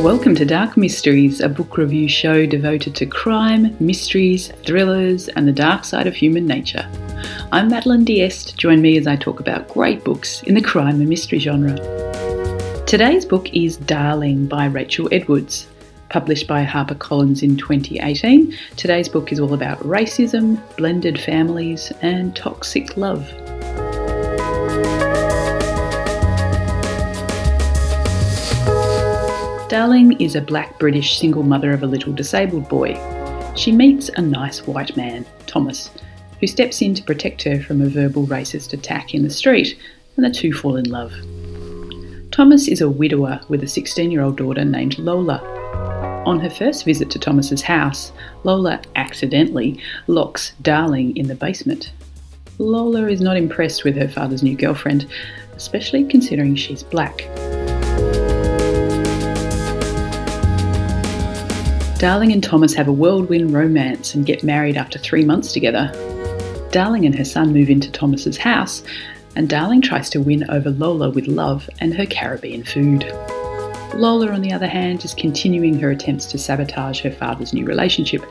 Welcome to Dark Mysteries, a book review show devoted to crime, mysteries, thrillers, and the dark side of human nature. I'm Madeline Diest. Join me as I talk about great books in the crime and mystery genre. Today's book is Darling by Rachel Edwards. Published by HarperCollins in 2018, today's book is all about racism, blended families, and toxic love. Darling is a black British single mother of a little disabled boy. She meets a nice white man, Thomas, who steps in to protect her from a verbal racist attack in the street, and the two fall in love. Thomas is a widower with a 16 year old daughter named Lola. On her first visit to Thomas's house, Lola accidentally locks Darling in the basement. Lola is not impressed with her father's new girlfriend, especially considering she's black. Darling and Thomas have a whirlwind romance and get married after three months together. Darling and her son move into Thomas's house, and Darling tries to win over Lola with love and her Caribbean food. Lola, on the other hand, is continuing her attempts to sabotage her father's new relationship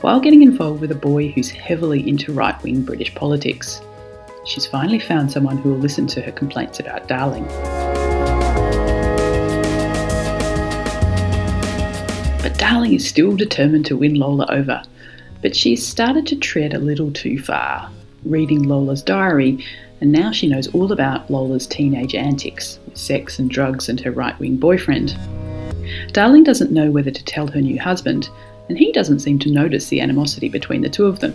while getting involved with a boy who's heavily into right wing British politics. She's finally found someone who will listen to her complaints about Darling. Darling is still determined to win Lola over. But she's started to tread a little too far, reading Lola's diary, and now she knows all about Lola's teenage antics sex and drugs and her right wing boyfriend. Darling doesn't know whether to tell her new husband, and he doesn't seem to notice the animosity between the two of them.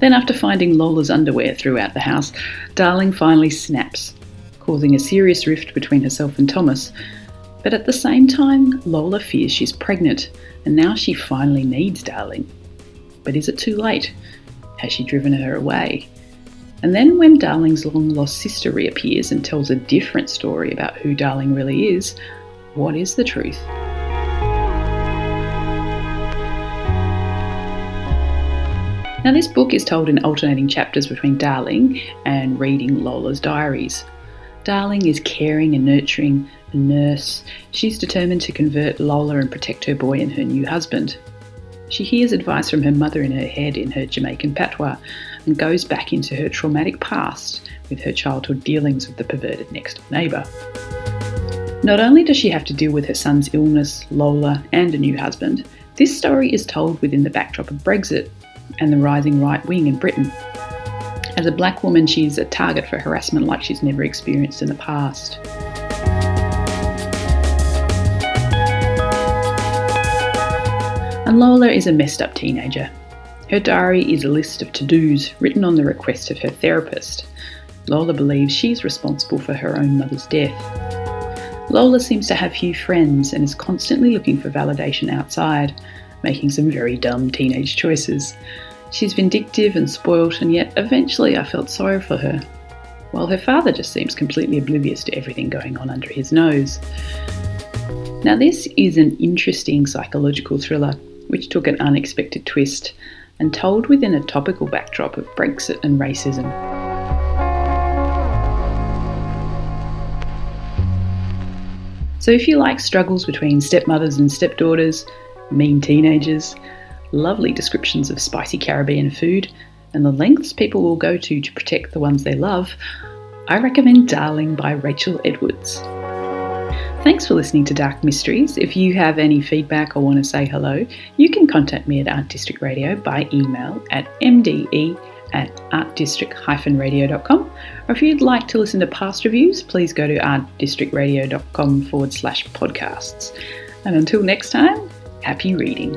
Then, after finding Lola's underwear throughout the house, Darling finally snaps, causing a serious rift between herself and Thomas, but at the same time, Lola fears she's pregnant and now she finally needs Darling. But is it too late? Has she driven her away? And then, when Darling's long lost sister reappears and tells a different story about who Darling really is, what is the truth? Now, this book is told in alternating chapters between Darling and reading Lola's diaries. Darling is caring and nurturing, a nurse. She's determined to convert Lola and protect her boy and her new husband. She hears advice from her mother in her head in her Jamaican patois and goes back into her traumatic past with her childhood dealings with the perverted next neighbour. Not only does she have to deal with her son's illness, Lola, and a new husband, this story is told within the backdrop of Brexit and the rising right wing in Britain. As a black woman, she's a target for harassment like she's never experienced in the past. And Lola is a messed up teenager. Her diary is a list of to dos written on the request of her therapist. Lola believes she's responsible for her own mother's death. Lola seems to have few friends and is constantly looking for validation outside, making some very dumb teenage choices. She's vindictive and spoilt, and yet eventually I felt sorry for her, while her father just seems completely oblivious to everything going on under his nose. Now, this is an interesting psychological thriller which took an unexpected twist and told within a topical backdrop of Brexit and racism. So, if you like struggles between stepmothers and stepdaughters, mean teenagers, lovely descriptions of spicy Caribbean food, and the lengths people will go to to protect the ones they love, I recommend Darling by Rachel Edwards. Thanks for listening to Dark Mysteries. If you have any feedback or want to say hello, you can contact me at Art District Radio by email at mde at artdistrict-radio.com. Or if you'd like to listen to past reviews, please go to artdistrictradio.com forward slash podcasts. And until next time, happy reading.